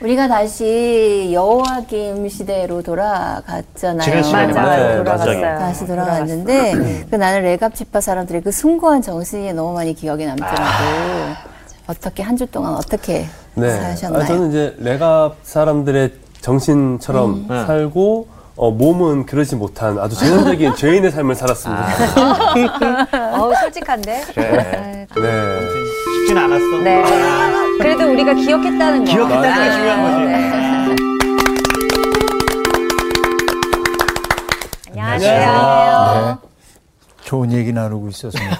우리가 다시 여호와김 시대로 돌아갔잖아요. 지난 시간에 맞아요. 맞아요. 돌아갔어요. 다시 돌아갔는데 그 나는 레갑 지파 사람들의 그 숭고한 정신이 너무 많이 기억에 남더라고. 어떻게 한 주 동안 어떻게 네. 사셨나요? 아, 저는 이제 레갑 사람들의 정신처럼 음. 살고 어, 몸은 그러지 못한 아주 전형적인 죄인의 삶을 살았습니다. 어우, 솔직한데? 그래. 네. 쉽진 않았어. 네. 그래도 우리가 기억했다는 거. 기억했다는 게 중요한 거지. 네. 안녕하세요. 네. 좋은 얘기 나누고 있었습니다.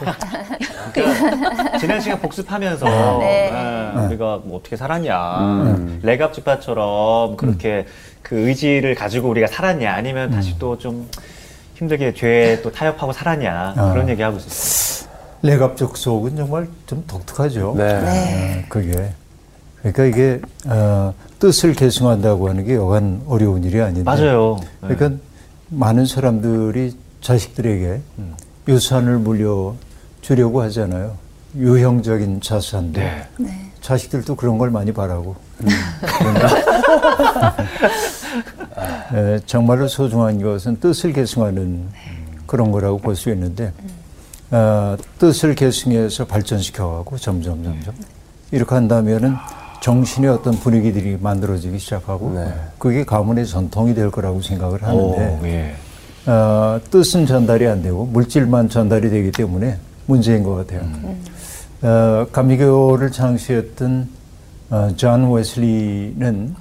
지난 시간 복습하면서 네. 아, 우리가 뭐 어떻게 살았냐 레갑 지파처럼 그렇게 그 의지를 가지고 우리가 살았냐 아니면 다시 또 좀 힘들게 죄에 또 타협하고 살았냐 아. 그런 얘기 하고 있었어요. 레갑적 속은 정말 좀 독특하죠. 네. 네. 어, 그게 그러니까 이게 어, 뜻을 계승한다고 하는 게 여간 어려운 일이 아닌데. 맞아요. 네. 그러니까 많은 사람들이 자식들에게 유산을 물려 주려고 하잖아요. 유형적인 자산도. 네. 네. 자식들도 그런 걸 많이 바라고. 그런데 에, 정말로 소중한 것은 뜻을 계승하는 그런 거라고 볼 수 있는데 어, 뜻을 계승해서 발전시켜가고 점점 점점 이렇게 한다면은 정신의 어떤 분위기들이 만들어지기 시작하고 네. 그게 가문의 전통이 될 거라고 생각을 오, 하는데 예. 어, 뜻은 전달이 안 되고 물질만 전달이 되기 때문에 문제인 것 같아요. 어, 감리교를 창시했던 어, 존 웨슬리는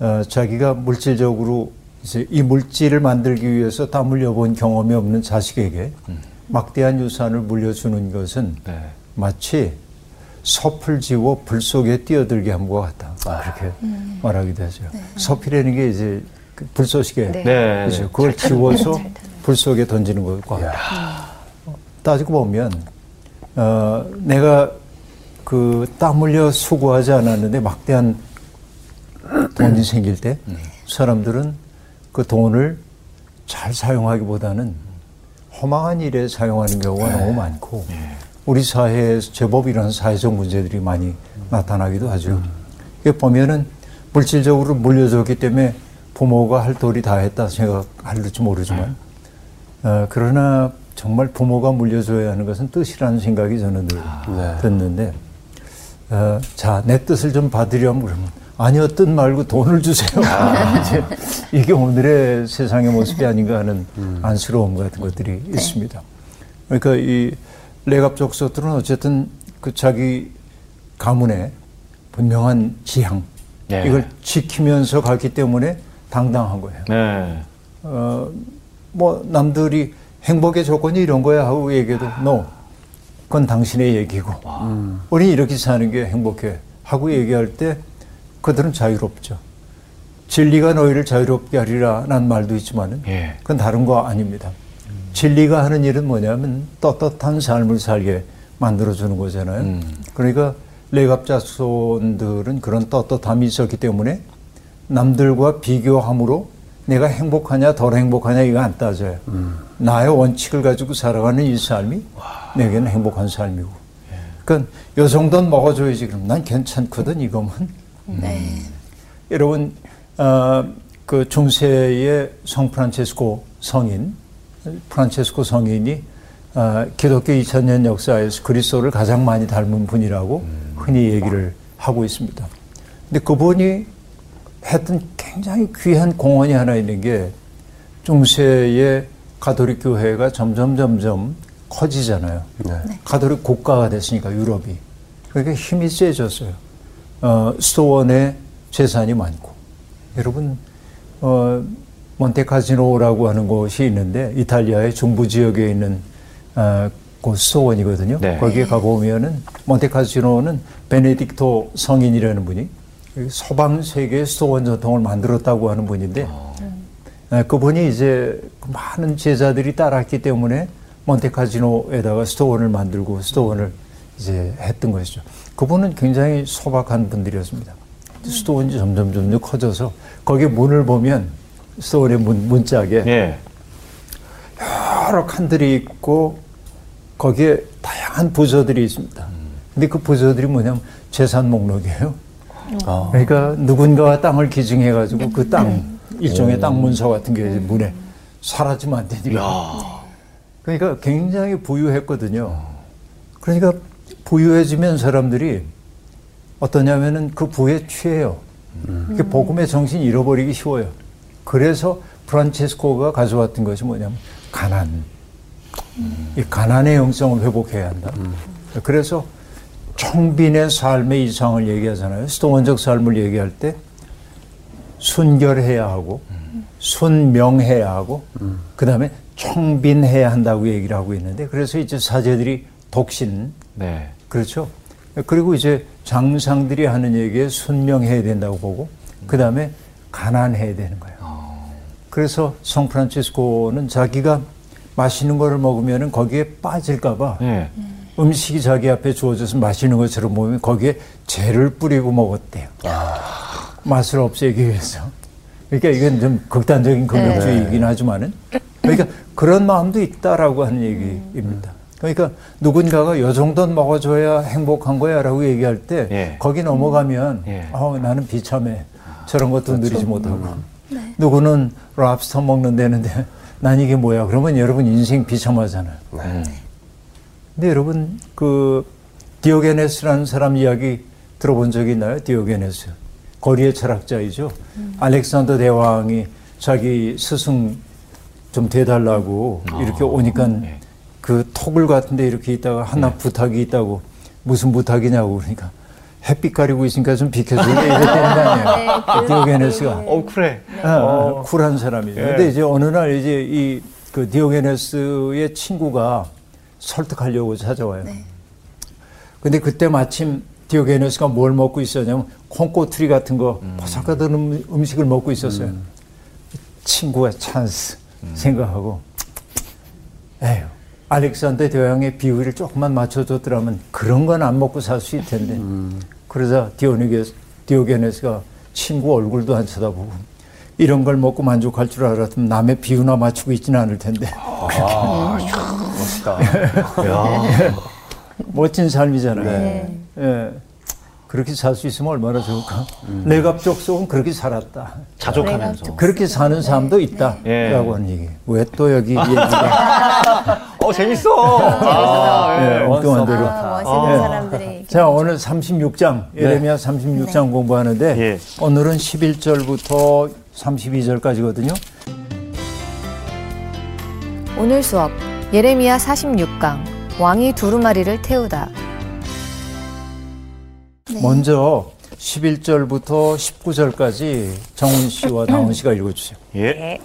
어, 자기가 물질적으로 이제 이 물질을 만들기 위해서 땀 흘려본 경험이 없는 자식에게 막대한 유산을 물려주는 것은 네. 마치 섶을 지워 불 속에 뛰어들게 함과 같다. 그렇게 말하기도 하죠. 섶이라는 게 이제 그 불쏘시개 네. 네. 그죠. 그걸 지워서 불 속에 던지는 것과 따지고 보면 어, 내가 그 땀 흘려 수고하지 않았는데 막대한 돈이 생길 때 사람들은 그 돈을 잘 사용하기보다는 허망한 일에 사용하는 경우가 너무 많고 우리 사회에서 제법 이런 사회적 문제들이 많이 나타나기도 하죠. 이게 보면은 물질적으로 물려줬기 때문에 부모가 할 도리 다 했다 생각할지 모르지만 어, 그러나 정말 부모가 물려줘야 하는 것은 뜻이라는 생각이 저는 늘 네. 듣는데 어, 자, 내 뜻을 좀 받으려면 그러면 아니요, 뜻 말고 돈을 주세요. 이제 이게 오늘의 세상의 모습이 아닌가 하는 안쓰러움 같은 것들이 있습니다. 그러니까 이 레갑 족속들은 어쨌든 그 자기 가문의 분명한 지향 네. 이걸 지키면서 갔기 때문에 당당한 거예요. 네. 어, 뭐 남들이 행복의 조건이 이런 거야 하고 얘기해도 no. 그건 당신의 얘기고 우리 이렇게 사는 게 행복해 하고 얘기할 때 그들은 자유롭죠. 진리가 너희를 자유롭게 하리라 는 말도 있지만은 예. 그건 다른 거 아닙니다. 진리가 하는 일은 뭐냐면 떳떳한 삶을 살게 만들어주는 거잖아요. 그러니까 레갑 자손들은 그런 떳떳함이 있었기 때문에 남들과 비교함으로 내가 행복하냐 덜 행복하냐 이거 안 따져요. 나의 원칙을 가지고 살아가는 이 삶이 내게는 행복한 삶이고. 그러니까 요 정도는 먹어줘야지 그럼 난 괜찮거든 이거면. 네. 여러분 어, 그 중세의 성 프란체스코 성인 프란체스코 성인이 어, 기독교 2000년 역사에서 그리스도를 가장 많이 닮은 분이라고 흔히 얘기를 하고 있습니다. 근데 그분이 했던 굉장히 귀한 공헌이 하나 있는 게 중세의 가톨릭 교회가 점점 점점 커지잖아요. 네. 가톨릭 국가가 됐으니까 유럽이 그러니까 힘이 세졌어요. 어, 수도원에 재산이 많고 여러분 어, 몬테카지노라고 하는 곳이 있는데 이탈리아의 중부 지역에 있는 어, 그 수도원이거든요. 네. 거기에 가보면은 몬테카지노는 베네딕토 성인이라는 분이 서방 세계 수도원 전통을 만들었다고 하는 분인데 에, 그분이 이제 그 많은 제자들이 따랐기 때문에 몬테카지노에다가 수도원을 만들고 수도원을 이제 했던 것이죠. 그분은 굉장히 소박한 분들이었습니다. 수도원이 점점 점점 커져서 거기 문을 보면 수도원의 문, 문짝에 예. 여러 칸들이 있고 거기에 다양한 부서들이 있습니다. 근데 그 부서들이 뭐냐면 재산 목록이에요. 아. 그러니까 누군가가 땅을 기증해 가지고 그 땅 일종의 땅 문서 같은 게 문에 사라지면 안 되니까. 그러니까 굉장히 부유했거든요. 그러니까 부유해지면 사람들이 어떠냐면은 그 부에 취해요. 그 복음의 정신 잃어버리기 쉬워요. 그래서 프란체스코가 가져왔던 것이 뭐냐면 가난. 이 가난의 영성을 회복해야 한다. 그래서 청빈의 삶의 이상을 얘기하잖아요. 수동원적 삶을 얘기할 때 순결해야 하고 순명해야 하고 그다음에 청빈해야 한다고 얘기를 하고 있는데 그래서 이제 사제들이 독신 네. 그렇죠. 그리고 이제 장상들이 하는 얘기에 순명해야 된다고 보고 그 다음에 가난해야 되는 거예요. 그래서 성 프란치스코는 자기가 맛있는 거를 먹으면은 거기에 빠질까봐 네. 음식이 자기 앞에 주어져서 맛있는 것처럼 보면 거기에 죄를 뿌리고 먹었대요. 맛을 없애기 위해서. 그러니까 이건 좀 극단적인 금욕주의이긴 하지만은 그러니까 그런 마음도 있다라고 하는 얘기입니다. 그러니까 누군가가 요 정도는 먹어줘야 행복한 거야라고 얘기할 때 예. 거기 넘어가면 예. 아 나는 비참해. 저런 것도 누리지 못하고. 누구는 랍스터 먹는다는데 난 이게 뭐야? 그러면 여러분 인생 비참하잖아요. 근데 여러분 그 디오게네스라는 사람 이야기 들어본 적이 있나요? 디오게네스. 거리의 철학자이죠. 알렉산더 대왕이 자기 스승 좀 돼달라고 이렇게 오니까 그 토굴 같은데 이렇게 있다가 하나 부탁이 있다고 무슨 부탁이냐고 그러니까 햇빛 가리고 있으니까 좀 비켜주게 이랬다는 거 아니에요. 디오게네스가. 어, 그래. 어, 어, 쿨한 사람이죠. 예. 근데 이제 어느 날 이제 이 그 디오게네스의 친구가 설득하려고 찾아와요. 근데 그때 마침 디오게네스가 뭘 먹고 있었냐면 콩꼬투리 같은 거 바삭하던 음, 음식을 먹고 있었어요. 친구의 찬스 생각하고 에휴 알렉산더 대왕의 비위를 조금만 맞춰줬더라면 그런 건 안 먹고 살 수 있을 텐데 그러자 디오니게스, 디오게네스가 친구 얼굴도 안 쳐다보고 이런 걸 먹고 만족할 줄 알았으면 남의 비위나 맞추고 있지는 않을 텐데 멋있다. 멋진 삶이잖아요. 예. 그렇게 살 수 있으면 얼마나 좋을까. 내갑족 속은 그렇게 살았다. 자족하면서. 그렇게 사는 사람도 있다라고 예. 하는 얘기. 왜 또 여기 얘기가 어, 재밌어. 아, 예, 엉뚱한 대로. 아, 멋있는 예. 사람들이. 자, 오늘 36장, 예레미야 36장 공부하는데, 예. 오늘은 11절부터 32절까지거든요. 오늘 수업 예레미야 46강 왕이 두루마리를 태우다. 먼저 11절부터 19절까지 정훈 씨와 다운 씨가 읽어주세요. 예.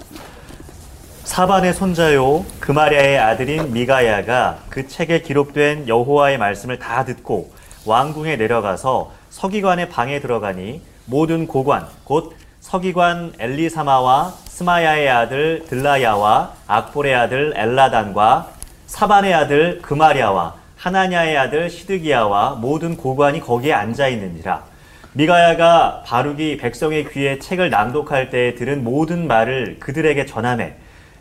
사반의 손자요 그마리아의 아들인 미가야가 그 책에 기록된 여호와의 말씀을 다 듣고 왕궁에 내려가서 서기관의 방에 들어가니 모든 고관 곧 서기관 엘리사마와 스마야의 아들 들라야와 악볼의 아들 엘라단과 사반의 아들 그마리아와 하나냐의 아들 시드기야와 모든 고관이 거기에 앉아 있는지라. 미가야가 바룩이 백성의 귀에 책을 낭독할 때 들은 모든 말을 그들에게 전하매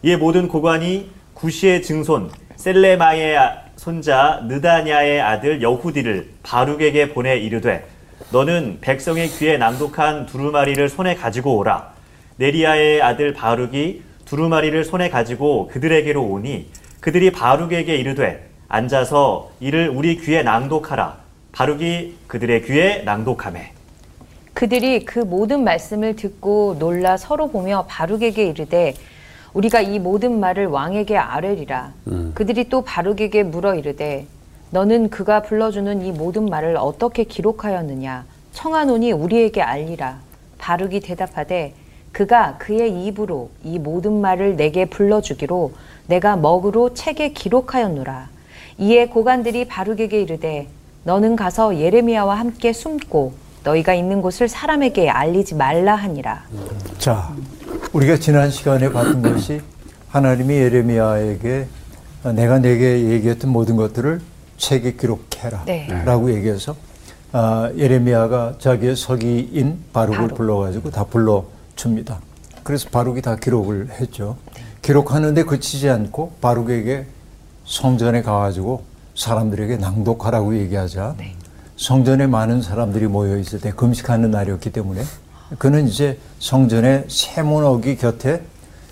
이에 모든 고관이 구시의 증손 셀레마의 아- 손자 느다냐의 아들 여후디를 바룩에게 보내 이르되 너는 백성의 귀에 낭독한 두루마리를 손에 가지고 오라. 네리아의 아들 바룩이 두루마리를 손에 가지고 그들에게로 오니 그들이 바룩에게 이르되 앉아서 이를 우리 귀에 낭독하라 바룩이 그들의 귀에 낭독하매 그들이 그 모든 말씀을 듣고 놀라 서로 보며 바룩에게 이르되 우리가 이 모든 말을 왕에게 아뢰리라. 그들이 또 바룩에게 물어 이르되 너는 그가 불러주는 이 모든 말을 어떻게 기록하였느냐 청하노니 우리에게 알리라. 바룩이 대답하되 그가 그의 입으로 이 모든 말을 내게 불러주기로 내가 먹으로 책에 기록하였노라. 이에 고관들이 바룩에게 이르되 너는 가서 예레미야와 함께 숨고 너희가 있는 곳을 사람에게 알리지 말라 하니라. 자, 우리가 지난 시간에 봤던 것이 하나님이 예레미야에게 내가 내게 얘기했던 모든 것들을 책에 기록해라 네. 라고 얘기해서 아, 예레미야가 자기의 서기인 바룩을 바룩. 불러가지고 다 불러줍니다. 그래서 바룩이 다 기록을 했죠. 기록하는데 그치지 않고 바룩에게 성전에 가가지고 사람들에게 낭독하라고 얘기하자 성전에 많은 사람들이 모여 있을 때 금식하는 날이었기 때문에 그는 이제 성전의 세문어기 곁에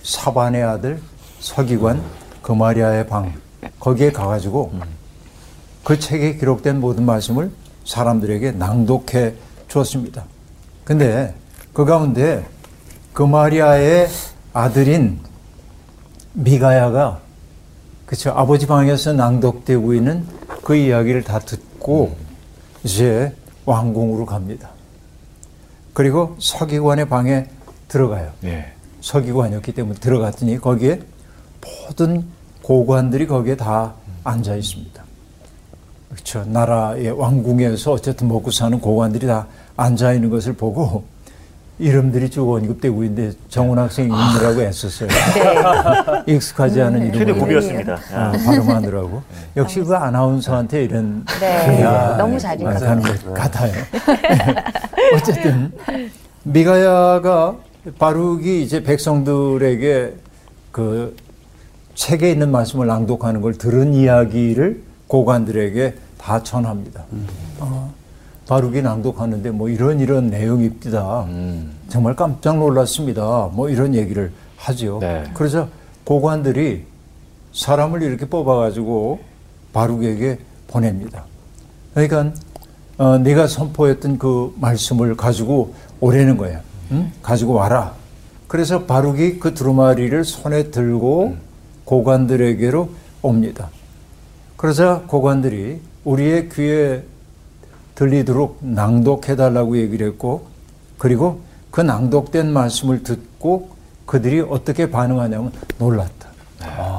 사반의 아들 서기관 그마리아의 방 거기에 가가지고 그 책에 기록된 모든 말씀을 사람들에게 낭독해 주었습니다. 근데 그 가운데 그마리아의 아들인 미가야가 그쵸 아버지 방에서 낭독되고 있는 그 이야기를 다 듣고 이제 왕궁으로 갑니다. 그리고 서기관의 방에 들어가요. 예. 서기관이었기 때문에 들어갔더니 거기에 모든 고관들이 거기에 다 앉아 있습니다. 그렇죠. 나라의 왕궁에서 어쨌든 먹고 사는 고관들이 다 앉아 있는 것을 보고 이름들이 쭉 언급되고 있는데 정훈 학생이 읽느라고 애썼어요. 익숙하지 않은 이름을 최대 고비였습니다. 아, 발음하느라고. 역시 그 아나운서한테 이런 네. 기회가 너무 잘것 같아요. 어쨌든 미가야가 바룩이 이제 백성들에게 그 책에 있는 말씀을 낭독하는 걸 들은 이야기를 고관들에게 다 전합니다. 어, 바룩이 낭독하는데 뭐 이런 이런 내용이 있다. 정말 깜짝 놀랐습니다. 뭐 이런 얘기를 하죠. 네. 그래서 고관들이 사람을 이렇게 뽑아가지고 바룩에게 보냅니다. 그러니까 어, 네가 선포했던 그 말씀을 가지고 오라는 거야. 응? 가지고 와라. 그래서 바룩이 그 두루마리를 손에 들고 고관들에게로 옵니다. 그러자 고관들이 우리의 귀에 들리도록 낭독해달라고 얘기를 했고, 그리고 그 낭독된 말씀을 듣고 그들이 어떻게 반응하냐면 놀랐다.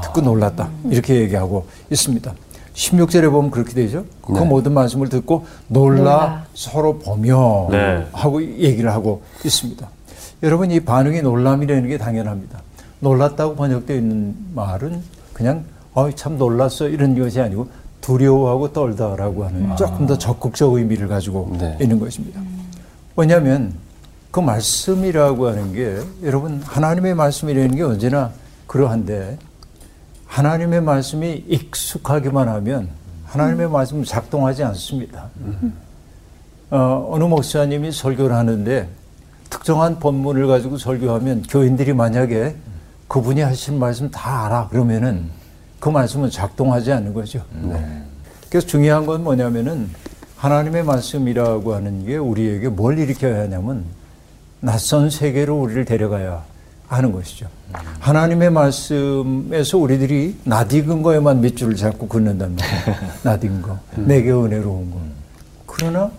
듣고 놀랐다. 이렇게 얘기하고 있습니다. 16절에 보면 그렇게 되죠. 그 모든 말씀을 듣고 놀라, 놀라. 서로 보며 네. 하고 얘기를 하고 있습니다. 여러분 이 반응이 놀람이라는 게 당연합니다. 놀랐다고 번역되어 있는 말은 그냥 어이 참 놀랐어 이런 것이 아니고 두려워하고 떨다라고 하는 조금 더 적극적 의미를 가지고 네. 있는 것입니다. 왜냐하면 그 말씀이라고 하는 게 여러분 하나님의 말씀이라는 게 언제나 그러한데 하나님의 말씀이 익숙하기만 하면 하나님의 말씀은 작동하지 않습니다. 어, 어느 목사님이 설교를 하는데 특정한 본문을 가지고 설교하면 교인들이 만약에 그분이 하신 말씀 다 알아 그러면은 그 말씀은 작동하지 않는 거죠. 그래서 중요한 건 뭐냐면은 하나님의 말씀이라고 하는 게 우리에게 뭘 일으켜야 하냐면 낯선 세계로 우리를 데려가야 하는 것이죠. 하나님의 말씀에서 우리들이 낯익은 거에만 밑줄을 잡고 긋는단 말이에요. 낯익은 거. 내게 은혜로운 거. 그러나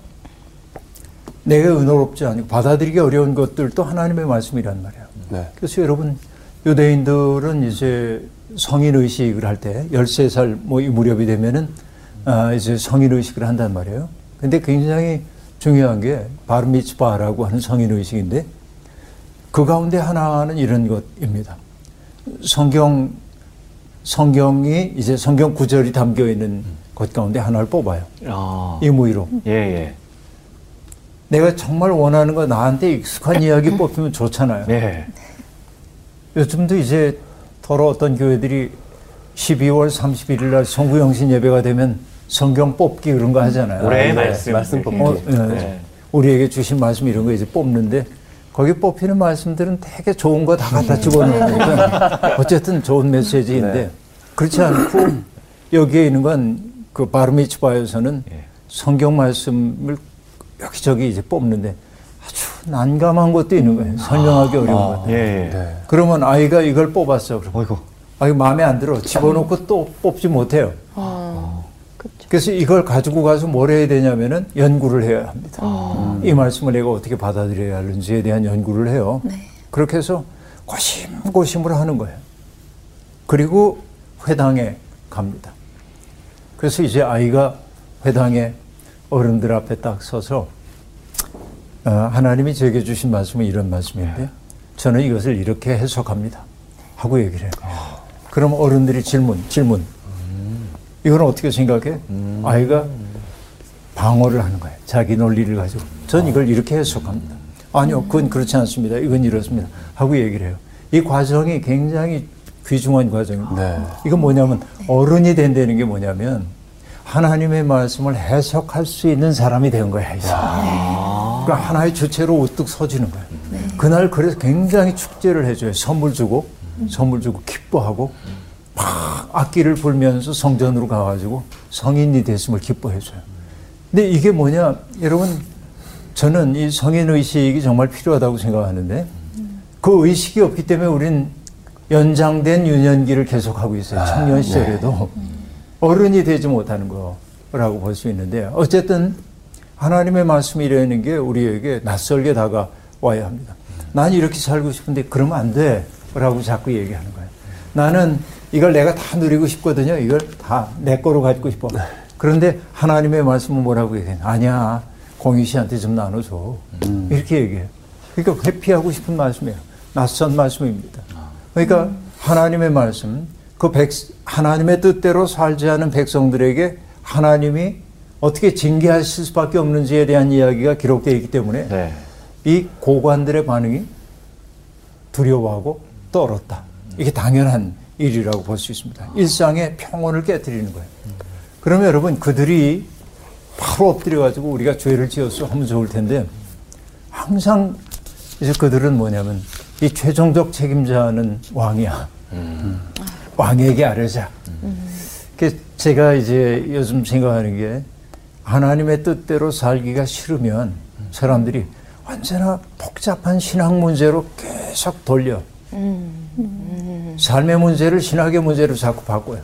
내게 은혜롭지 않고 받아들이기 어려운 것들도 하나님의 말씀이란 말이에요. 네. 그래서 여러분 유대인들은 이제 성인 의식을 할 때 13살 뭐 이 무렵이 되면은 아 이제 성인 의식을 한단 말이에요. 근데 굉장히 중요한 게 바르미츠바라고 하는 성인 의식인데 그 가운데 하나는 이런 것입니다. 성경 성경이 이제 성경 구절이 담겨 있는 것 가운데 하나를 뽑아요. 아, 임의로. 예, 예. 내가 정말 원하는 거 나한테 익숙한 이야기 뽑히면 좋잖아요. 예. 요즘도 이제 더러 어떤 교회들이 12월 31일 날 성구영신 예배가 되면 성경 뽑기 그런 거 하잖아요. 올해의 네, 말씀. 말씀. 뽑기. 어, 예. 네. 우리에게 주신 말씀 이런 거 이제 뽑는데 거기 뽑히는 말씀들은 되게 좋은 거 다 갖다 집어넣으니까 어쨌든 좋은 메시지인데 그렇지 않고 여기에 있는 건 그 바르미츠바에서는 예. 성경 말씀을 여기저기 이제 뽑는데 난감한 것도 있는 거예요. 설명하기 어려운 것. 예, 예. 네. 그러면 아이가 이걸 뽑았어. 그럼. 아, 이거 마음에 안 들어. 집어넣고 또 뽑지 못해요. 그래서 이걸 가지고 가서 뭘 해야 되냐면은 연구를 해야 합니다. 이 말씀을 내가 어떻게 받아들여야 하는지에 대한 연구를 해요. 그렇게 해서 고심고심을 하는 거예요. 그리고 회당에 갑니다. 그래서 이제 아이가 회당에 어른들 앞에 딱 서서 어, 하나님이 제게 주신 말씀은 이런 말씀인데 저는 이것을 이렇게 해석합니다. 하고 얘기를 해요. 그럼 어른들이 질문, 질문. 이건 어떻게 생각해? 아이가 방어를 하는 거예요. 자기 논리를 가지고. 전 이걸 이렇게 해석합니다. 아니요, 그건 그렇지 않습니다. 이건 이렇습니다. 하고 얘기를 해요. 이 과정이 굉장히 귀중한 과정입니다. 네. 이건 뭐냐면 어른이 된다는 게 뭐냐면 하나님의 말씀을 해석할 수 있는 사람이 된. 이제. 그러니까 하나의 주체로 우뚝 서지는 거야. 그날 그래서 굉장히 축제를 해줘요. 선물 주고, 선물 주고 기뻐하고, 막 악기를 불면서 성전으로 가가지고 성인이 됐음을 기뻐해줘요. 근데 이게 뭐냐, 여러분, 저는 이 성인 의식이 정말 필요하다고 생각하는데, 그 의식이 없기 때문에 우리는 연장된 유년기를 계속하고 있어요. 청년 시절에도. 어른이 되지 못하는 거라고 볼 수 있는데, 어쨌든 하나님의 말씀이 이라는 게 우리에게 낯설게 다가와야 합니다. 난 이렇게 살고 싶은데 그러면 안 돼. 라고 자꾸 얘기하는 거예요. 나는 이걸 내가 다 누리고 싶거든요. 이걸 다 내 거로 갖고 싶어. 그런데 하나님의 말씀은 뭐라고 얘기해? 아니야. 공유 씨한테 좀 나눠줘. 이렇게 얘기해요. 그러니까 회피하고 싶은 말씀이에요. 낯선 말씀입니다. 그러니까 하나님의 말씀, 그 백, 하나님의 뜻대로 살지 않은 백성들에게 하나님이 어떻게 징계하실 수밖에 없는지에 대한 이야기가 기록되어 있기 때문에 네. 이 고관들의 반응이 두려워하고 떨었다. 이게 당연한 일이라고 볼 수 있습니다. 일상의 평온을 깨뜨리는 거예요. 그러면 여러분 그들이 바로 엎드려가지고 우리가 죄를 지었어 하면 좋을 텐데 항상 이제 그들은 뭐냐면 이 최종적 책임자는 왕이야. 왕에게 아뢰자. 그 제가 이제 요즘 생각하는 게 하나님의 뜻대로 살기가 싫으면 사람들이 언제나 복잡한 신앙 문제로 계속 돌려. 삶의 문제를 신학의 문제로 자꾸 바꿔요.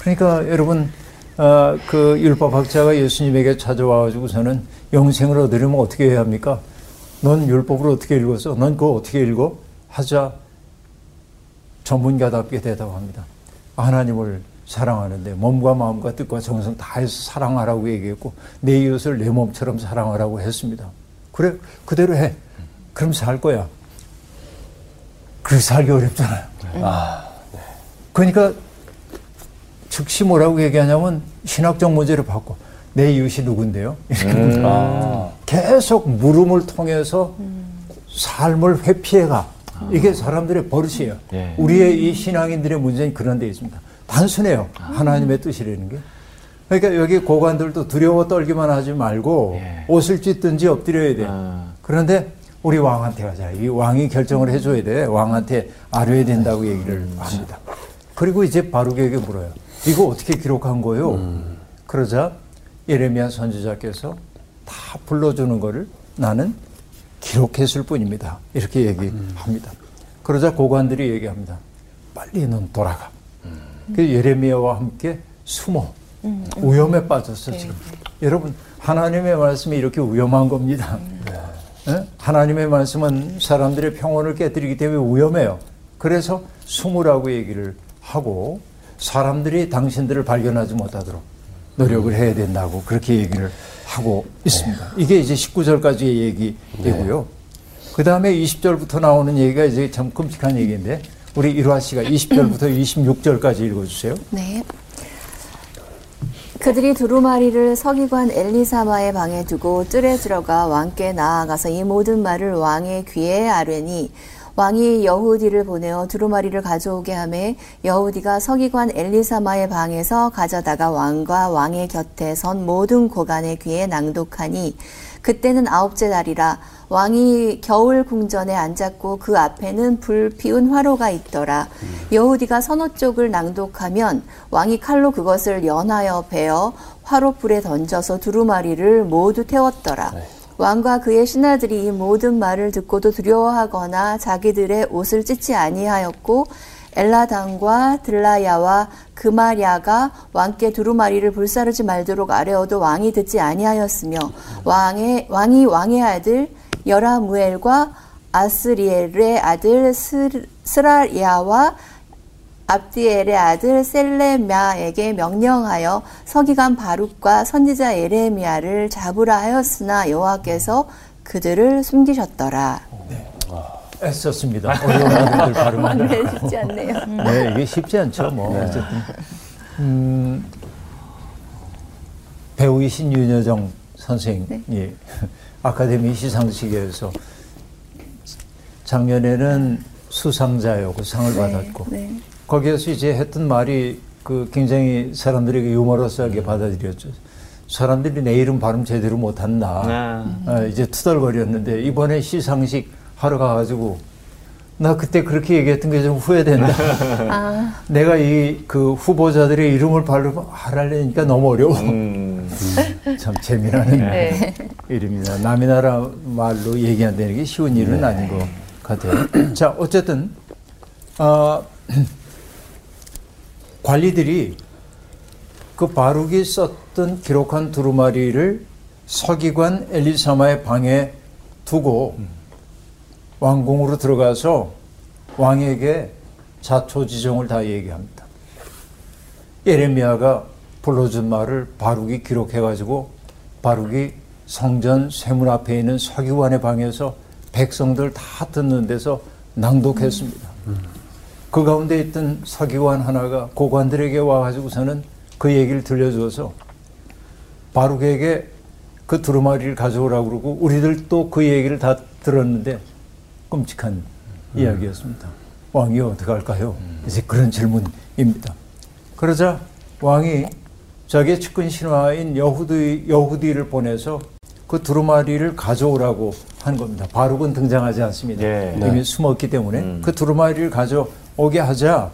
그러니까 여러분, 어, 그 율법학자가 예수님에게 찾아와가지고서는 영생을 얻으려면 어떻게 해야 합니까? 넌 율법을 어떻게 읽었어? 넌 그거 어떻게 읽어? 하자 전문가답게 대답합니다. 하나님을 사랑하는데 몸과 마음과 뜻과 정성 다해서 사랑하라고 얘기했고 내 이웃을 내 몸처럼 사랑하라고 했습니다. 그래 그대로 해. 그럼 살 거야. 그 살기 어렵잖아요. 그러니까 즉시 뭐라고 얘기하냐면 신학적 문제를 받고 내 이웃이 누군데요? 이렇게 묻어요. 계속 물음을 통해서 삶을 회피해가. 이게 사람들의 버릇이에요. 예. 우리의 이 신앙인들의 문제는 그런 데 있습니다. 단순해요. 하나님의 뜻이라는 게. 그러니까 여기 고관들도 두려워 떨기만 하지 말고 예. 옷을 찢든지 엎드려야 돼. 아. 그런데 우리 왕한테 가자. 이 왕이 결정을 해줘야 돼. 왕한테 아뢰야 된다고 얘기를 합니다. 그리고 이제 바룩에게 물어요. 이거 어떻게 기록한 거요? 그러자 예레미야 선지자께서 다 불러주는 거를 나는 기록했을 뿐입니다. 이렇게 얘기합니다. 그러자 고관들이 얘기합니다. 빨리 넌 돌아가. 그 예레미야와 함께 숨어. 위험에 빠졌어 지금. 여러분 하나님의 말씀이 이렇게 위험한 겁니다. 예? 하나님의 말씀은 사람들의 평온을 깨뜨리기 때문에 위험해요. 그래서 숨으라고 얘기를 하고 사람들이 당신들을 발견하지 못하도록 노력을 해야 된다고 그렇게 얘기를 하고 있습니다. 이게 이제 19절까지의 얘기이고요. 그 다음에 20절부터 나오는 얘기가 이제 참 끔찍한 얘기인데 우리 일화 씨가 20절부터 26절까지 읽어주세요. 네. 그들이 두루마리를 서기관 엘리사마의 방에 두고 뜰에 들어가 왕께 나아가서 이 모든 말을 왕의 귀에 아뢰니 왕이 여후디를 보내어 두루마리를 가져오게 하매 여후디가 서기관 엘리사마의 방에서 가져다가 왕과 왕의 곁에 선 모든 고관의 귀에 낭독하니 그때는 아홉째 날이라 왕이 겨울 궁전에 앉았고 그 앞에는 불 피운 화로가 있더라. 여후디가 선호 쪽을 낭독하면 왕이 칼로 그것을 연하여 베어 화로 불에 던져서 두루마리를 모두 태웠더라. 왕과 그의 신하들이 이 모든 말을 듣고도 두려워하거나 자기들의 옷을 찢지 아니하였고 엘라당과 들라야와 그마랴가 왕께 두루마리를 불사르지 말도록 아뢰어도 왕이 듣지 아니하였으며 왕의 왕이 왕의 아들 여라무엘과 아스리엘의 아들 스- 스라야와 압디엘의 아들 셀레미아에게 명령하여 서기관 바룩과 선지자 예레미야를 잡으라 하였으나 여호와께서 그들을 숨기셨더라. 애썼습니다. 어려운 말들 발음하는 네, 쉽지 않네요. 네, 이게 쉽지 않죠. 뭐 어쨌든 음, 배우이신 윤여정 선생이 아카데미 시상식에서 작년에는 수상자요 그 상을 받았고 네. 거기에서 이제 했던 말이 그 굉장히 사람들에게 유머러스하게 받아들였죠. 사람들이 내 이름 발음 제대로 못한다. 네. 아, 이제 투덜거렸는데 이번에 시상식 하러 가가지고 나 그때 그렇게 얘기했던 게 좀 후회된다. 내가 이 그 후보자들의 이름을 발음 하려니까 너무 어려워. 음. 참 재미나는 네. 일입니다. 남의 나라 말로 얘기한다는 게 쉬운 일은 아닌 것 같아요. 자, 어쨌든 어, 관리들이 그 바룩이 썼던 기록한 두루마리를 서기관 엘리사마의 방에 두고 왕궁으로 들어가서 왕에게 자초지종을 다 얘기합니다. 예레미야가 불러준 말을 바룩이 기록해가지고 바룩이 성전 쇠문 앞에 있는 서기관의 방에서 백성들 다 듣는 데서 낭독했습니다. 그 가운데 있던 서기관 하나가 고관들에게 와가지고서는 그 얘기를 들려줘서 바룩에게 그 두루마리를 가져오라고 그러고 우리들 또 그 얘기를 다 들었는데 끔찍한 이야기였습니다. 왕이 어떻게 할까요? 이제 그런 질문입니다. 그러자 왕이 자기의 측근 신하인 여후디, 여후디를 보내서 그 두루마리를 가져오라고 한 겁니다. 바룩은 등장하지 않습니다. 예. 이미 숨었기 때문에 음. 그 두루마리를 가져오게 하자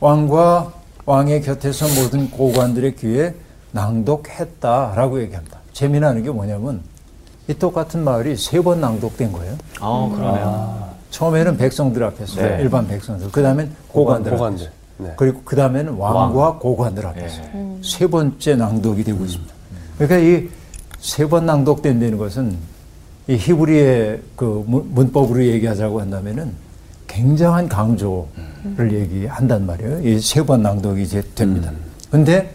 왕과 왕의 곁에서 모든 고관들의 귀에 낭독했다라고 얘기합니다. 재미나는 게 뭐냐면 이 똑같은 말이 세 번 낭독된 거예요. 어, 그러네요. 처음에는 백성들 앞에서 네. 일반 백성들, 그 다음엔 고관들, 고관들. 앞에서, 네. 그리고 그 다음에는 왕과 고관들 앞에서 세 번째 낭독이 되고 있습니다. 그러니까 이 세 번 낭독된다는 것은 이 히브리의 그 문- 문법으로 얘기하자고 한다면은 굉장한 강조를 얘기한단 말이에요. 이 세 번 낭독이 이제 됩니다. 근데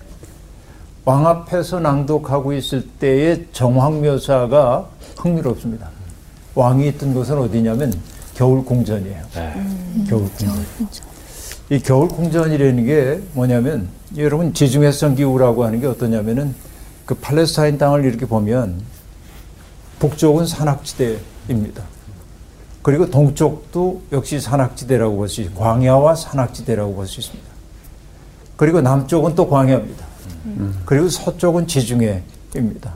왕 앞에서 낭독하고 있을 때의 정황 묘사가 흥미롭습니다. 왕이 있던 곳은 어디냐면 겨울 궁전이에요. 네. 겨울 궁전. 이 겨울 궁전이라는 게 뭐냐면 여러분 지중해성 기후라고 하는 게 어떠냐면은 그 팔레스타인 땅을 이렇게 보면 북쪽은 산악지대입니다. 그리고 동쪽도 역시 산악지대라고 볼 수 있습니다. 광야와 산악지대라고 볼 수 있습니다. 그리고 남쪽은 또 광야입니다. 그리고 서쪽은 지중해입니다.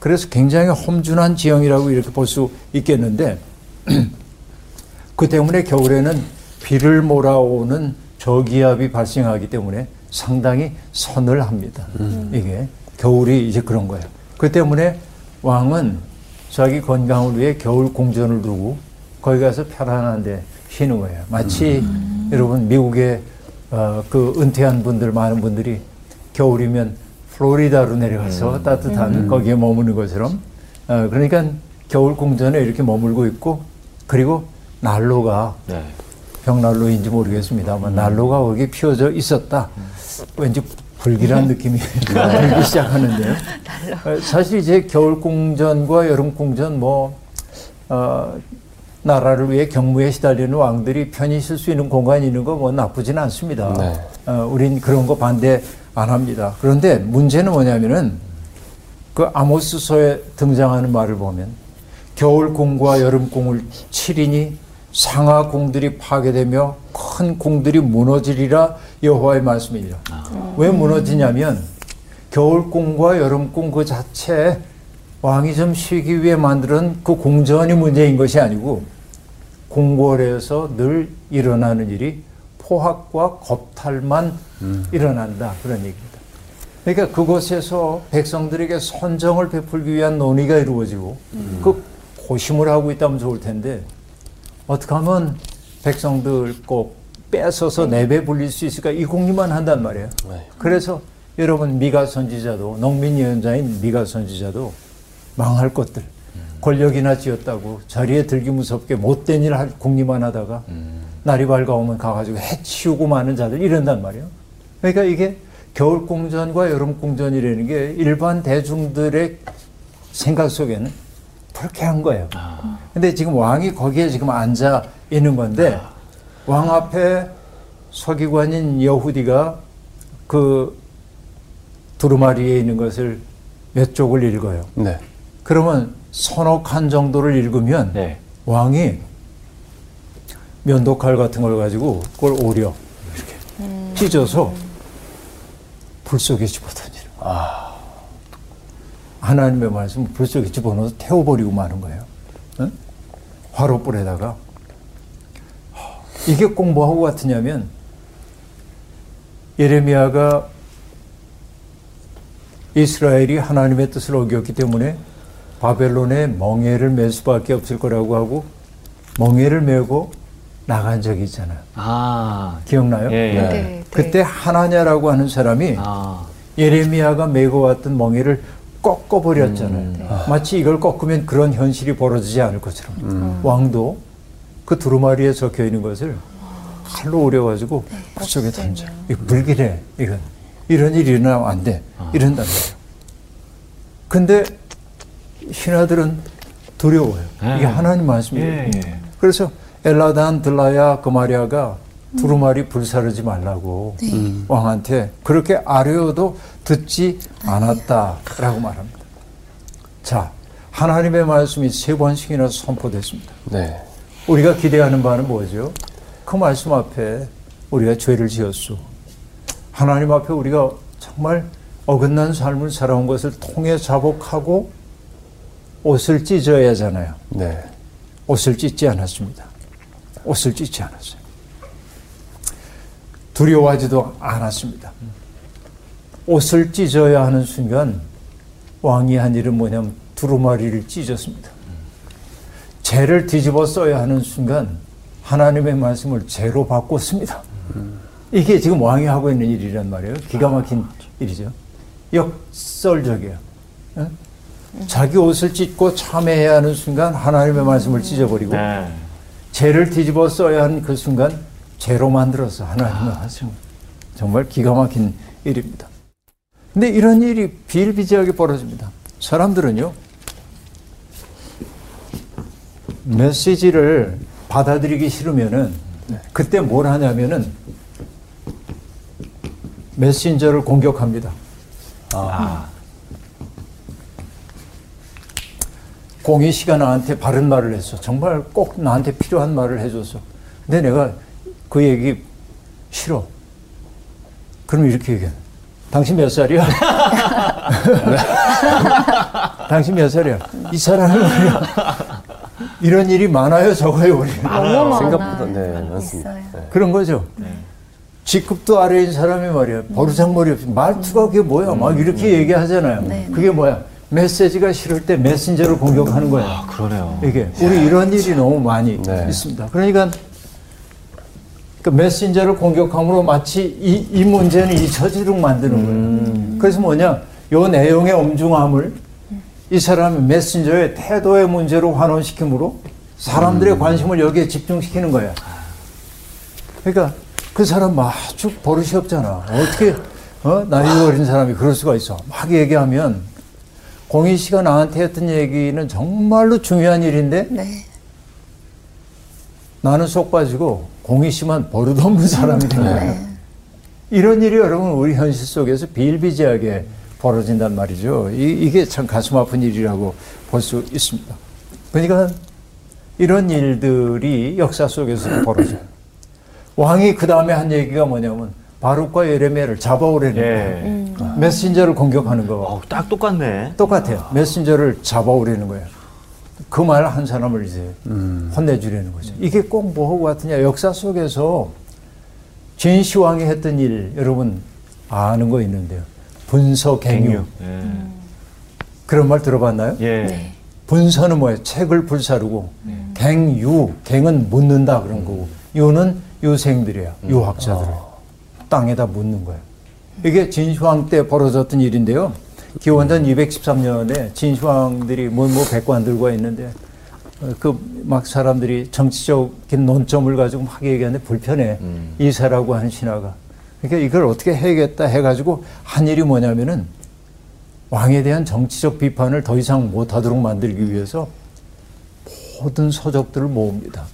그래서 굉장히 험준한 지형이라고 이렇게 볼 수 있겠는데 그 때문에 겨울에는 비를 몰아오는 저기압이 발생하기 때문에 상당히 서늘합니다. 이게 겨울이 이제 그런 거예요. 그 때문에 왕은 자기 건강을 위해 겨울 궁전을 두고 거기 가서 편안한데 쉬는 거예요. 마치 여러분 미국에 어, 그 은퇴한 분들 많은 분들이 겨울이면 플로리다로 내려가서 따뜻한 거기에 머무는 것처럼 어, 그러니까 겨울 궁전에 이렇게 머물고 있고 그리고 난로가 네. 벽난로인지 모르겠습니다만 난로가 거기 피워져 있었다. 왠지 불길한 느낌이 들기 시작하는데요. 어, 사실 이제 겨울 궁전과 여름 궁전 뭐 어, 나라를 위해 경무에 시달리는 왕들이 편히 있을 수 있는 공간이 있는 거 뭐 나쁘진 않습니다. 네. 어, 우린 그런 거 반대 안 합니다. 그런데 문제는 뭐냐면은 그 아모스서에 등장하는 말을 보면 겨울 궁과 여름 궁을 치리니 상하 궁들이 파괴되며 큰 궁들이 무너지리라 여호와의 말씀이니라. 왜 무너지냐면 겨울 궁과 여름 궁그 자체 왕이 좀 쉬기 위해 만드는 그 궁전이 문제인 것이 아니고 궁궐에서 늘 일어나는 일이 포악과 겁탈만 일어난다 그런 얘기입니다. 그러니까 그곳에서 백성들에게 선정을 베풀기 위한 논의가 이루어지고 그 고심을 하고 있다면 좋을 텐데 어떻게 하면 백성들 꼭 뺏어서 내배 불릴 수 있을까 이 궁리만 한단 말이에요. 네. 그래서 여러분 미가 선지자도 농민 예언자인 미가 선지자도 망할 것들 권력이나 쥐었다고 자리에 들기 무섭게 못된 일 할 궁리만 하다가 날이 밝아오면 가가지고 해치우고 마는 자들 이런단 말이에요. 그러니까 이게 겨울 궁전과 여름 궁전이라는 게 일반 대중들의 생각 속에는 불쾌한 거예요. 근데 지금 왕이 거기에 지금 앉아 있는 건데 왕 앞에 서기관인 여후디가 그 두루마리에 있는 것을 몇 쪽을 읽어요. 네. 그러면 서너 칸 정도를 읽으면 네. 왕이 면도칼 같은 걸 가지고 그걸 오려 이렇게 찢어서 불 속에 집어던지는 거예요. 하나님의 말씀을 불 속에 집어넣어서 태워버리고 마는 거예요. 응? 화로불에다가 이게 꼭 뭐하고 같으냐면 예레미야가 이스라엘이 하나님의 뜻을 어겼기 때문에 바벨론에 멍에를 맬 수밖에 없을 거라고 하고 멍에를 메고 나간 적이 있잖아요. 아, 기억나요? 예, 예. 네, 네. 그때 하나냐라고 하는 사람이 아, 예레미야가 메고 왔던 멍에를 꺾어버렸잖아요. 마치 이걸 꺾으면 그런 현실이 벌어지지 않을 것처럼. 왕도 그 두루마리에 적혀 있는 것을 칼로 오려가지고 불 속에 던져. 이 불길해, 이건. 이런 일이 일어나면 안 돼. 이런단 말이에요. 근데 신하들은 두려워요. 이게 예. 하나님 말씀이에요. 예, 예. 그래서 엘라단 들라야 그마리아가 두루마리 불사르지 말라고 왕한테 그렇게 아뢰어도 듣지 않았다라고 말합니다. 자, 하나님의 말씀이 세 번씩이나 선포됐습니다. 네. 우리가 기대하는 바는 뭐죠? 그 말씀 앞에 우리가 죄를 지었소. 하나님 앞에 우리가 정말 어긋난 삶을 살아온 것을 통해 자복하고 옷을 찢어야 하잖아요. 네. 옷을 찢지 않았습니다. 옷을 찢지 않았어요. 두려워하지도 않았습니다. 옷을 찢어야 하는 순간 왕이 한 일은 뭐냐면 두루마리를 찢었습니다. 죄를 뒤집어 써야 하는 순간 하나님의 말씀을 죄로 바꿨습니다. 이게 지금 왕이 하고 있는 일이란 말이에요. 기가 막힌 일이죠. 역설적이에요. 예? 자기 옷을 찢고 참회해야 하는 순간 하나님의 말씀을 찢어버리고 네. 죄를 뒤집어 써야 하는 그 순간 죄로 만들어서 하나님의 말씀. 정말 기가 막힌 일입니다. 근데 이런 일이 비일비재하게 벌어집니다. 사람들은요, 메시지를 받아들이기 싫으면은 그때 뭘 하냐면은 메신저를 공격합니다. 아, 공희 씨가 나한테 바른 말을 했어. 정말 꼭 나한테 필요한 말을 해줘서. 근데 내가 그 얘기 싫어. 그럼 이렇게 얘기해. 당신 몇 살이야? 당신 몇 살이야? 이 사람은 말이야. 이런 일이 많아요, 적어요, 우리. 너무 많아. 생각보다 네, 많습니다. 네. 그런 거죠. 직급도 아래인 사람이 말이야. 버르장머리 없이 말투가 그게 뭐야? 막 이렇게 얘기하잖아요. 네. 그게 뭐야? 메시지가 싫을 때 메신저를 공격하는 거야. 아, 그러네요. 이게 우리 이런 일이 너무 많이 네. 있습니다. 그러니까 그 메신저를 공격함으로 마치 이, 이 문제는 잊혀지도록 만드는 거예요. 그래서 뭐냐, 요 내용의 엄중함을 이 사람의 메신저의 태도의 문제로 환원시키므로 사람들의 관심을 여기에 집중시키는 거야. 그러니까 그 사람 아주 버릇이 없잖아. 어떻게 어? 나이 어린 사람이 그럴 수가 있어. 막 얘기하면 공희 씨가 나한테 했던 얘기는 정말로 중요한 일인데 네. 나는 쏙 빠지고 공희 씨만 버릇없는 사람이 된 거예요. 이런 일이 여러분 우리 현실 속에서 비일비재하게 벌어진단 말이죠. 이, 게 참 가슴 아픈 일이라고 볼 수 있습니다. 그러니까 이런 일들이 역사 속에서 벌어져요. 왕이 그 다음에 한 얘기가 뭐냐면 바룩과 예레미야를 잡아오라는 예. 거예요. 메신저를 공격하는 거. 어우, 딱 똑같네. 똑같아요. 메신저를 잡아오려는 거예요. 그 말 한 사람을 이제 혼내주려는 거죠. 이게 꼭 뭐하고 같으냐. 역사 속에서 진시황이 했던 일, 여러분 아는 거 있는데요. 분서갱유. 예. 그런 말 들어봤나요? 예. 네. 분서는 뭐예요? 책을 불사르고 갱유, 갱은 묻는다 그런 거고 유는 유생들이야, 유학자들을 땅에다 묻는 거예요. 이게 진시황 때 벌어졌던 일인데요. 기원전 213년에 진시황들이 뭐뭐 백관들과 있는데 그 막 사람들이 정치적인 논점을 가지고 막 얘기하는데 불편해. 이사라고 하는 신하가. 그러니까 이걸 어떻게 해야겠다 해가지고 한 일이 뭐냐면은 왕에 대한 정치적 비판을 더 이상 못하도록 만들기 위해서 모든 서적들을 모읍니다.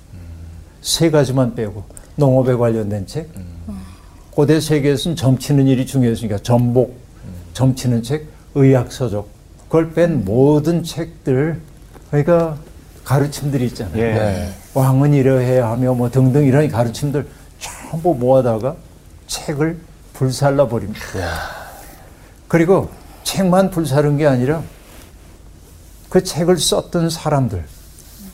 세 가지만 빼고 농업에 관련된 책, 고대 세계에서는 점치는 일이 중요했으니까 전복, 점치는 책, 의학 서적, 그걸 뺀 모든 책들, 그러니까 가르침들이 있잖아요. 예. 네. 왕은 이러해야 하며 뭐 등등 이런 가르침들 전부 모아다가 책을 불살라 버립니다. 그리고 책만 불사른 게 아니라 그 책을 썼던 사람들,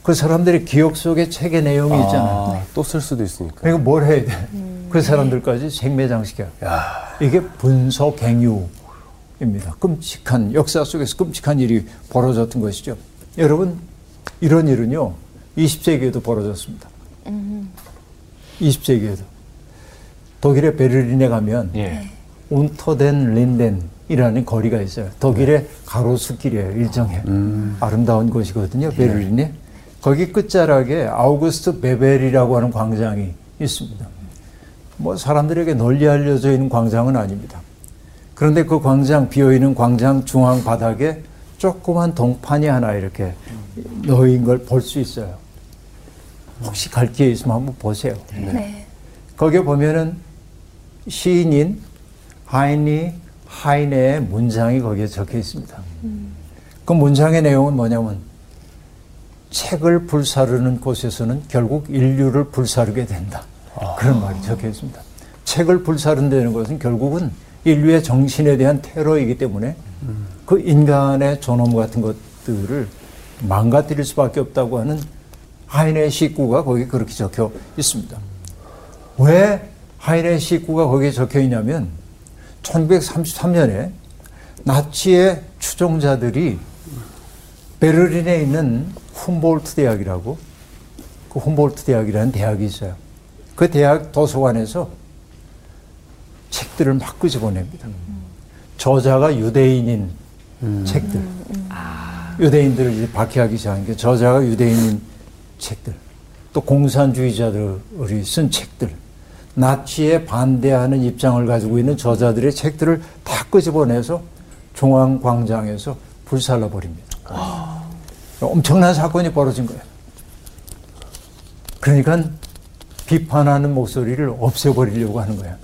그 사람들의 기억 속에 책의 내용이 있잖아요. 또쓸 수도 있으니까. 그러니까 뭘 해야 돼? 그 사람들까지 생매장시켜. 이게 분서갱유입니다. 끔찍한 역사 속에서 끔찍한 일이 벌어졌던 것이죠. 여러분 이런 일은요 20세기에도 벌어졌습니다. 20세기에도 독일의 베를린에 가면 예. 운터덴 린덴이라는 거리가 있어요. 독일의 가로수길이에요. 일정해. 아름다운 곳이거든요. 베를린에. 거기 끝자락에 아우구스트 베벨이라고 하는 광장이 있습니다. 뭐 사람들에게 널리 알려져 있는 광장은 아닙니다. 그런데 그 광장 비어있는 광장 중앙 바닥에 조그만 동판이 하나 이렇게 놓인 걸 볼 수 있어요. 혹시 갈 기회 있으면 한번 보세요. 네. 거기에 보면은 시인인 하이니 하이네의 문장이 거기에 적혀 있습니다. 그 문장의 내용은 뭐냐면 책을 불사르는 곳에서는 결국 인류를 불사르게 된다. 그런 말이 적혀 있습니다. 책을 불사른다는 것은 결국은 인류의 정신에 대한 테러이기 때문에 그 인간의 존엄 같은 것들을 망가뜨릴 수밖에 없다고 하는 하인의 식구가 거기 그렇게 적혀 있습니다. 왜 하인의 식구가 거기에 적혀 있냐면 1933년에 나치의 추종자들이 베를린에 있는 훔볼트 대학이라고 그 훔볼트 대학이라는 대학이 있어요. 그 대학 도서관에서 책들을 막 끄집어냅니다. 저자가 유대인인 책들. 유대인들을 이제 박해하기 시작한 게 저자가 유대인인 책들. 또 공산주의자들이 쓴 책들. 나치에 반대하는 입장을 가지고 있는 저자들의 책들을 다 끄집어내서 중앙광장에서 불살라 버립니다. 엄청난 사건이 벌어진 거예요. 그러니까 비판하는 목소리를 없애버리려고 하는 거예요.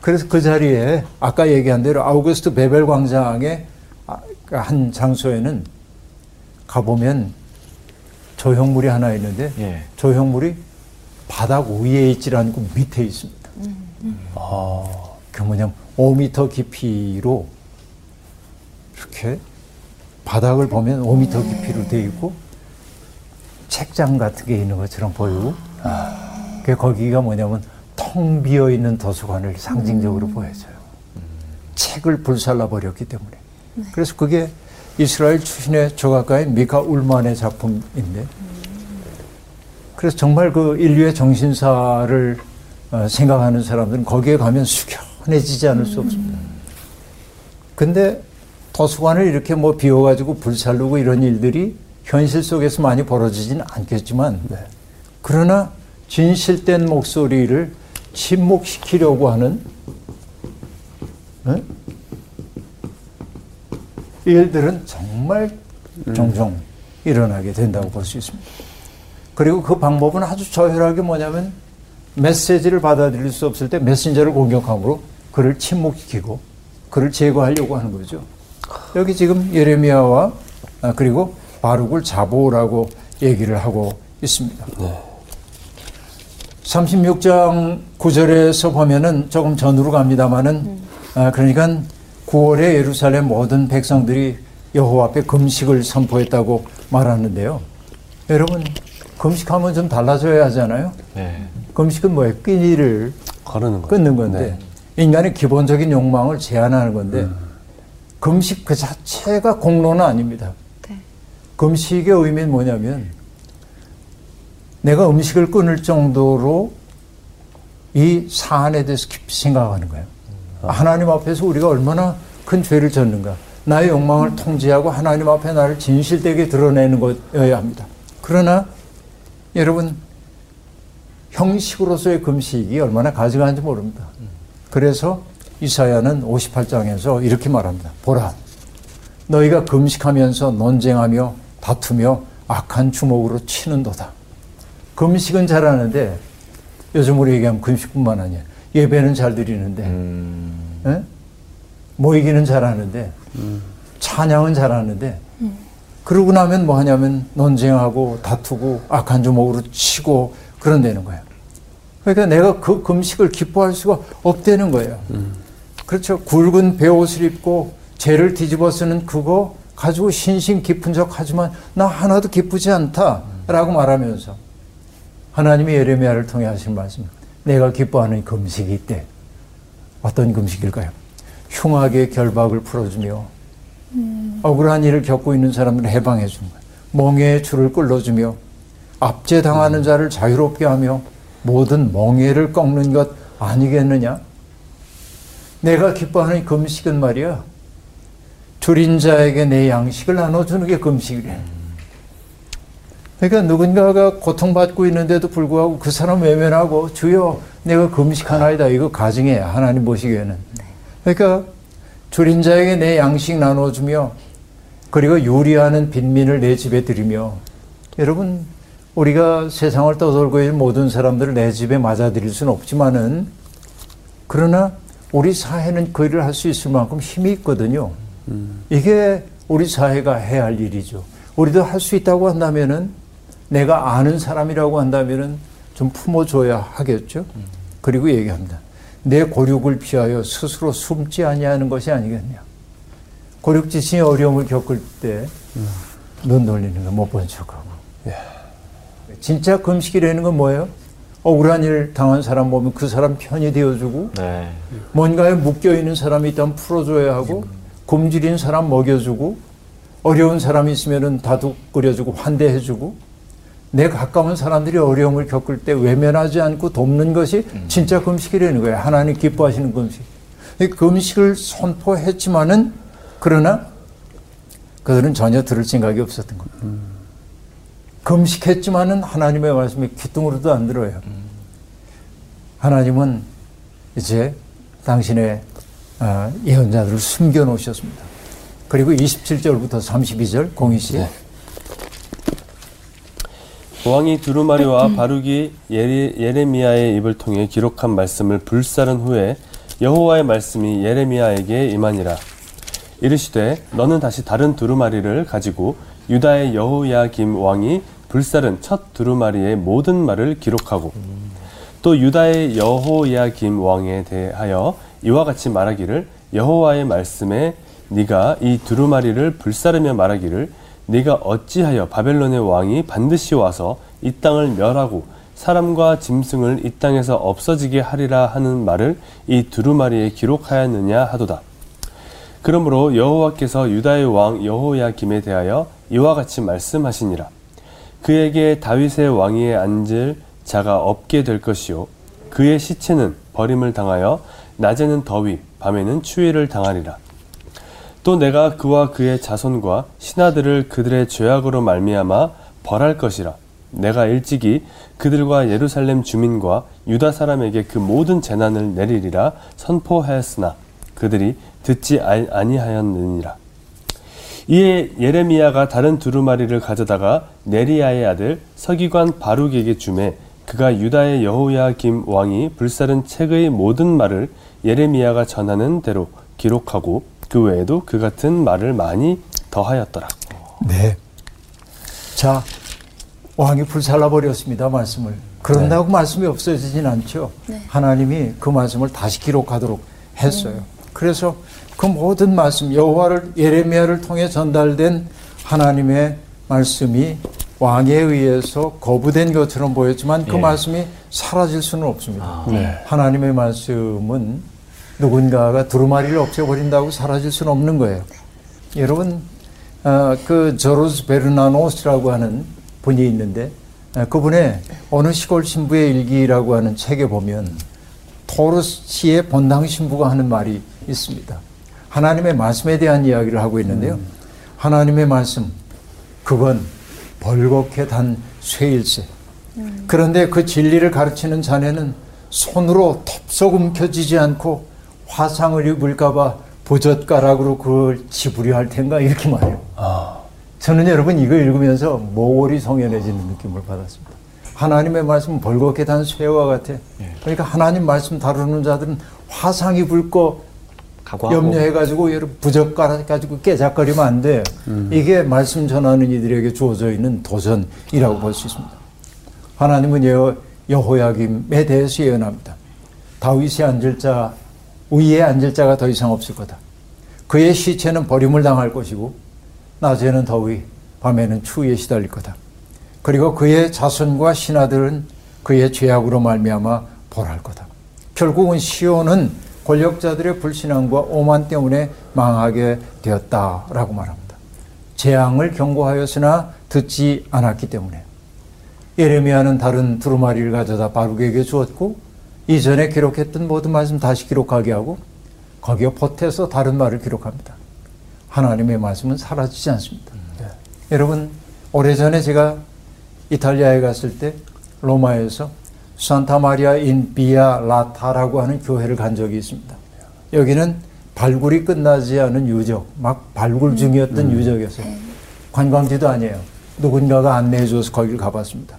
그래서 그 자리에 아까 얘기한 대로 아우구스트 베벨 광장의 아, 한 장소에는 가보면 조형물이 하나 있는데 예. 조형물이 바닥 위에 있질 않고 밑에 있습니다. 아, 그 뭐냐면 5m 깊이로 이렇게 바닥을 보면 5m 깊이로 되어 있고 책장 같은 게 있는 것처럼 보이고 그 거기가 뭐냐면 텅 비어 있는 도서관을 상징적으로 보여줘요. 책을 불살라 버렸기 때문에. 그래서 그게 이스라엘 출신의 조각가인 미카 울만의 작품인데 그래서 정말 그 인류의 정신사를 어, 생각하는 사람들은 거기에 가면 숙연해지지 않을 수 없습니다. 근데 도서관을 이렇게 뭐 비워가지고 불살르고 이런 일들이 현실 속에서 많이 벌어지지는 않겠지만, 그러나 진실된 목소리를 침묵시키려고 하는 어? 일들은 정말 종종 일어나게 된다고 볼 수 있습니다. 그리고 그 방법은 아주 저열하게 뭐냐면 메시지를 받아들일 수 없을 때 메신저를 공격함으로 그를 침묵시키고 그를 제거하려고 하는 거죠. 여기 지금 예레미야와 아, 그리고 바룩을 자보라고 얘기를 하고 있습니다. 36장 9절에서 보면은 조금 전으로 갑니다만은 아, 그러니까 9월에 예루살렘 모든 백성들이 여호와 앞에 금식을 선포했다고 말하는데요. 여러분 금식하면 좀 달라져야 하잖아요. 네. 금식은 뭐예요? 끈이를 거르는 거. 끊는 건데 인간의 기본적인 욕망을 제한하는 건데 금식 그 자체가 공로는 아닙니다. 네. 금식의 의미는 뭐냐면 내가 음식을 끊을 정도로 이 사안에 대해서 깊이 생각하는 거예요. 하나님 앞에서 우리가 얼마나 큰 죄를 졌는가. 나의 욕망을 통제하고 하나님 앞에 나를 진실되게 드러내는 것이어야 합니다. 그러나 여러분 형식으로서의 금식이 얼마나 가져가는지 모릅니다. 그래서 이사야는 58장에서 이렇게 말합니다. 보라, 너희가 금식하면서 논쟁하며 다투며 악한 주먹으로 치는도다. 금식은 잘하는데 요즘 우리 얘기하면 금식뿐만 아니야. 예배는 잘 드리는데 예? 모이기는 잘하는데 찬양은 잘하는데 그러고 나면 뭐 하냐면 논쟁하고 다투고 악한 주먹으로 치고 그런다는 거예요. 그러니까 내가 그 금식을 기뻐할 수가 없다는 거예요. 그렇죠. 굵은 베옷을 입고 죄를 뒤집어 쓰는 그거 가지고 신심 깊은 척 하지만 나 하나도 기쁘지 않다라고 말하면서 하나님이 예레미야를 통해 하신 말씀. 내가 기뻐하는 금식이 있대. 어떤 금식일까요? 흉악의 결박을 풀어주며 억울한 일을 겪고 있는 사람들을 해방해 주는 거예요. 멍해의 줄을 끌어주며 압제당하는 자를 자유롭게 하며 모든 멍해를 꺾는 것 아니겠느냐? 내가 기뻐하는 금식은 말이야. 줄인 자에게 내 양식을 나눠주는 게 금식이래. 그러니까 누군가가 고통받고 있는데도 불구하고 그 사람 외면하고 주여 내가 금식하나이다. 이거 가증해 하나님 보시기에는. 그러니까 줄인 자에게 내 양식 나눠주며 그리고 요리하는 빈민을 내 집에 들이며 여러분 우리가 세상을 떠돌고 있는 모든 사람들을 내 집에 맞아들일 수는 없지만은 그러나 우리 사회는 그 일을 할 수 있을 만큼 힘이 있거든요. 이게 우리 사회가 해야 할 일이죠. 우리도 할 수 있다고 한다면은 내가 아는 사람이라고 한다면은 좀 품어줘야 하겠죠. 그리고 얘기합니다. 내 고륙을 피하여 스스로 숨지 아니하는 것이 아니겠냐. 고륙 지신이 어려움을 겪을 때눈 돌리는 거 못 본 척하고. 진짜 금식이라는 건 뭐예요? 억울한 일 당한 사람 보면 그 사람 편이 되어주고 네. 뭔가에 묶여 있는 사람이 있다면 풀어줘야 하고 굶주린 사람 먹여주고 어려운 사람이 있으면은 다독거려주고 환대해주고 내 가까운 사람들이 어려움을 겪을 때 외면하지 않고 돕는 것이 진짜 금식이라는 거예요. 하나님 기뻐하시는 금식. 이 금식을 선포했지만은 그러나 그들은 전혀 들을 생각이 없었던 겁니다. 금식했지만은 하나님의 말씀이 귀뚱으로도 안 들어요. 하나님은 이제 당신의 아, 예언자들을 숨겨 놓으셨습니다. 그리고 27절부터 32절 공희 씨. 왕이 두루마리와 바룩이 예레, 예레 미야의 입을 통해 기록한 말씀을 불사른 후에 여호와의 말씀이 예레미야에게 임하니라. 이르시되 너는 다시 다른 두루마리를 가지고 유다의 여호야김 왕이 불사른 첫 두루마리의 모든 말을 기록하고 또 유다의 여호야김 왕에 대하여 이와 같이 말하기를 여호와의 말씀에 네가 이 두루마리를 불사르며 말하기를 네가 어찌하여 바벨론의 왕이 반드시 와서 이 땅을 멸하고 사람과 짐승을 이 땅에서 없어지게 하리라 하는 말을 이 두루마리에 기록하였느냐 하도다. 그러므로 여호와께서 유다의 왕 여호야김에 대하여 이와 같이 말씀하시니라. 그에게 다윗의 왕위에 앉을 자가 없게 될 것이요 그의 시체는 버림을 당하여 낮에는 더위 밤에는 추위를 당하리라. 또 내가 그와 그의 자손과 신하들을 그들의 죄악으로 말미암아 벌할 것이라. 내가 일찍이 그들과 예루살렘 주민과 유다 사람에게 그 모든 재난을 내리리라 선포하였으나 그들이 듣지 아니하였느니라. 이에 예레미야가 다른 두루마리를 가져다가 네리야의 아들 서기관 바룩에게 주매 그가 유다의 여호야김 왕이 불사른 책의 모든 말을 예레미야가 전하는 대로 기록하고 그 외에도 그 같은 말을 많이 더하였더라. 네. 자, 왕이 불살라 버렸습니다. 말씀을. 그런다고 말씀이 없어지진 않죠. 하나님이 그 말씀을 다시 기록하도록 했어요. 그래서 그 모든 말씀 여호와를 예레미야를 통해 전달된 하나님의 말씀이 왕에 의해서 거부된 것처럼 보였지만 그 예. 말씀이 사라질 수는 없습니다. 네. 하나님의 말씀은 누군가가 두루마리를 없애버린다고 사라질 수는 없는 거예요. 여러분, 어, 그 저로스 베르나노스라고 하는 분이 있는데 어, 그분의 어느 시골 신부의 일기라고 하는 책에 보면 토르시의 본당 신부가 하는 말이 있습니다. 하나님의 말씀에 대한 이야기를 하고 있는데요. 하나님의 말씀, 그건 벌겋게 단 쇠일세. 그런데 그 진리를 가르치는 자네는 손으로 덥석 움켜쥐지 않고 화상을 입을까봐 부젓가락으로 그걸 지부려 할 텐가 이렇게 말해요. 저는 여러분 이거 읽으면서 모골이 성연해지는 느낌을 받았습니다. 하나님의 말씀은 벌겋게 단 쇠와 같아. 그러니까 하나님 말씀 다루는 자들은 화상 입을 거 각오하고 염려해가지고 여러분 부적가락 가지고 깨작거리면 안 돼. 이게 말씀 전하는 이들에게 주어져 있는 도전이라고 볼수 있습니다. 하나님은 여, 여호야김에 대해서 예언합니다. 다윗이 앉을 자 위에 앉을 자가 더 이상 없을 거다. 그의 시체는 버림을 당할 것이고 낮에는 더위, 밤에는 추위에 시달릴 거다. 그리고 그의 자손과 신하들은 그의 죄악으로 말미암아 벌할 거다. 결국은 시온은 권력자들의 불신앙과 오만 때문에 망하게 되었다라고 말합니다. 재앙을 경고하였으나 듣지 않았기 때문에 예레미야는 다른 두루마리를 가져다 바룩에게 주었고 이전에 기록했던 모든 말씀 다시 기록하게 하고 거기에 보태서 다른 말을 기록합니다. 하나님의 말씀은 사라지지 않습니다. 네. 여러분 오래전에 제가 이탈리아에 갔을 때 로마에서 산타 마리아 인 비아 라타라고 하는 교회를 간 적이 있습니다. 여기는 발굴이 끝나지 않은 유적, 막 발굴 중이었던 음. 유적이었어요. 관광지도 아니에요. 누군가가 안내해 줘서 거기를 가봤습니다.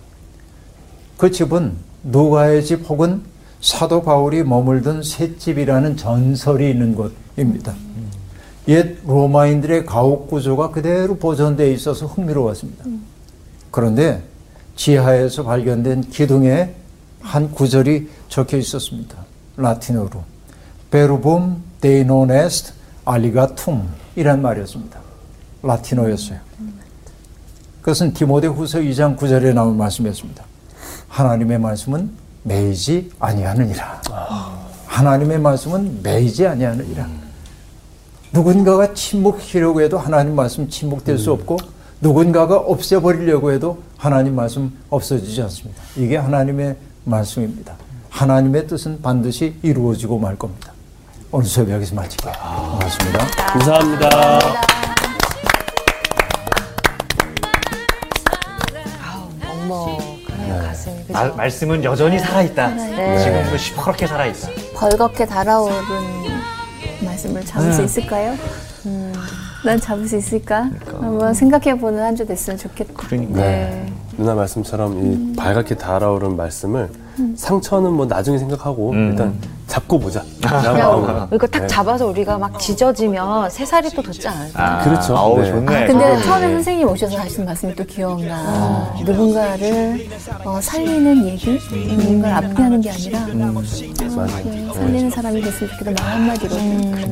그 집은 노가의 집 혹은 사도 바울이 머물던 셋집이라는 전설이 있는 곳입니다. 옛 로마인들의 가옥 구조가 그대로 보존되어 있어서 흥미로웠습니다. 그런데 지하에서 발견된 기둥에 한 구절이 적혀 있었습니다. 라틴어로. Verbum Dei non est alligatum 이란 말이었습니다. 라틴어였어요. 그것은 디모데 후서 2장 9절에 나온 말씀이었습니다. 하나님의 말씀은 매이지 아니하느니라. 하나님의 말씀은 매이지 아니하느니라. 누군가가 침묵하려고 해도 하나님 말씀 침묵될 수 없고 누군가가 없애버리려고 해도 하나님 말씀 없어지지 않습니다. 이게 하나님의 말씀입니다. 하나님의 뜻은 반드시 이루어지고 말 겁니다. 오늘 수업 여기서 마칠게요. 고맙습니다. 감사합니다. 어머, 가슴이 마, 말씀은 여전히 살아있다. 네. 지금도 시퍼렇게 살아있다. 벌겋게 달아오른 말씀을 잡을 수 네. 있을까요? 음, 난 잡을 수 있을까? 한번 생각해보는 한 주 됐으면 좋겠다. 그러니까. 네. 누나 말씀처럼 이 밝게 달아오른 말씀을 상처는 뭐 나중에 생각하고 음. 일단 잡고 보자. 라는 그냥. 이거 딱 네. 잡아서 우리가 막 지져지면 새 살이 또 돋지 않을까? 아, 그렇죠. 아우, 네. 좋네. 아, 근데. 처음에 선생님 오셔서 하신 말씀이 또 기억나. 누군가를 어, 살리는 얘기? 누군가를 앞대하는 게 아니라 어, 이렇게 살리는 사람이 됐으면 좋겠다 말 한마디로. 네.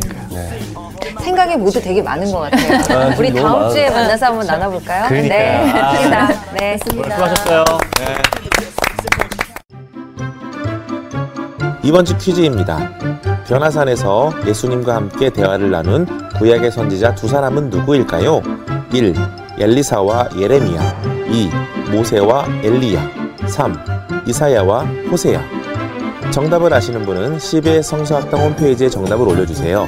생각이 모두 되게 많은 것 같아요. 아, 우리 다음 많아. 주에 만나서 한번 나눠볼까요? 그러니까요. 네. 아. 네. 오늘 수고하셨어요. 이번 주 퀴즈입니다. 변화산에서 예수님과 함께 대화를 나눈 구약의 선지자 두 사람은 누구일까요? 1. 엘리사와 예레미야 2. 모세와 엘리야 3. 이사야와 호세야 정답을 아시는 분은 CBS 성서학당 홈페이지에 정답을 올려주세요.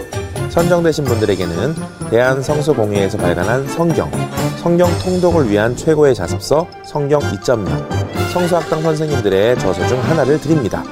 선정되신 분들에게는 대한성서공회에서 발간한 성경, 성경 통독을 위한 최고의 자습서 성경 2.0, 성서학당 선생님들의 저서 중 하나를 드립니다.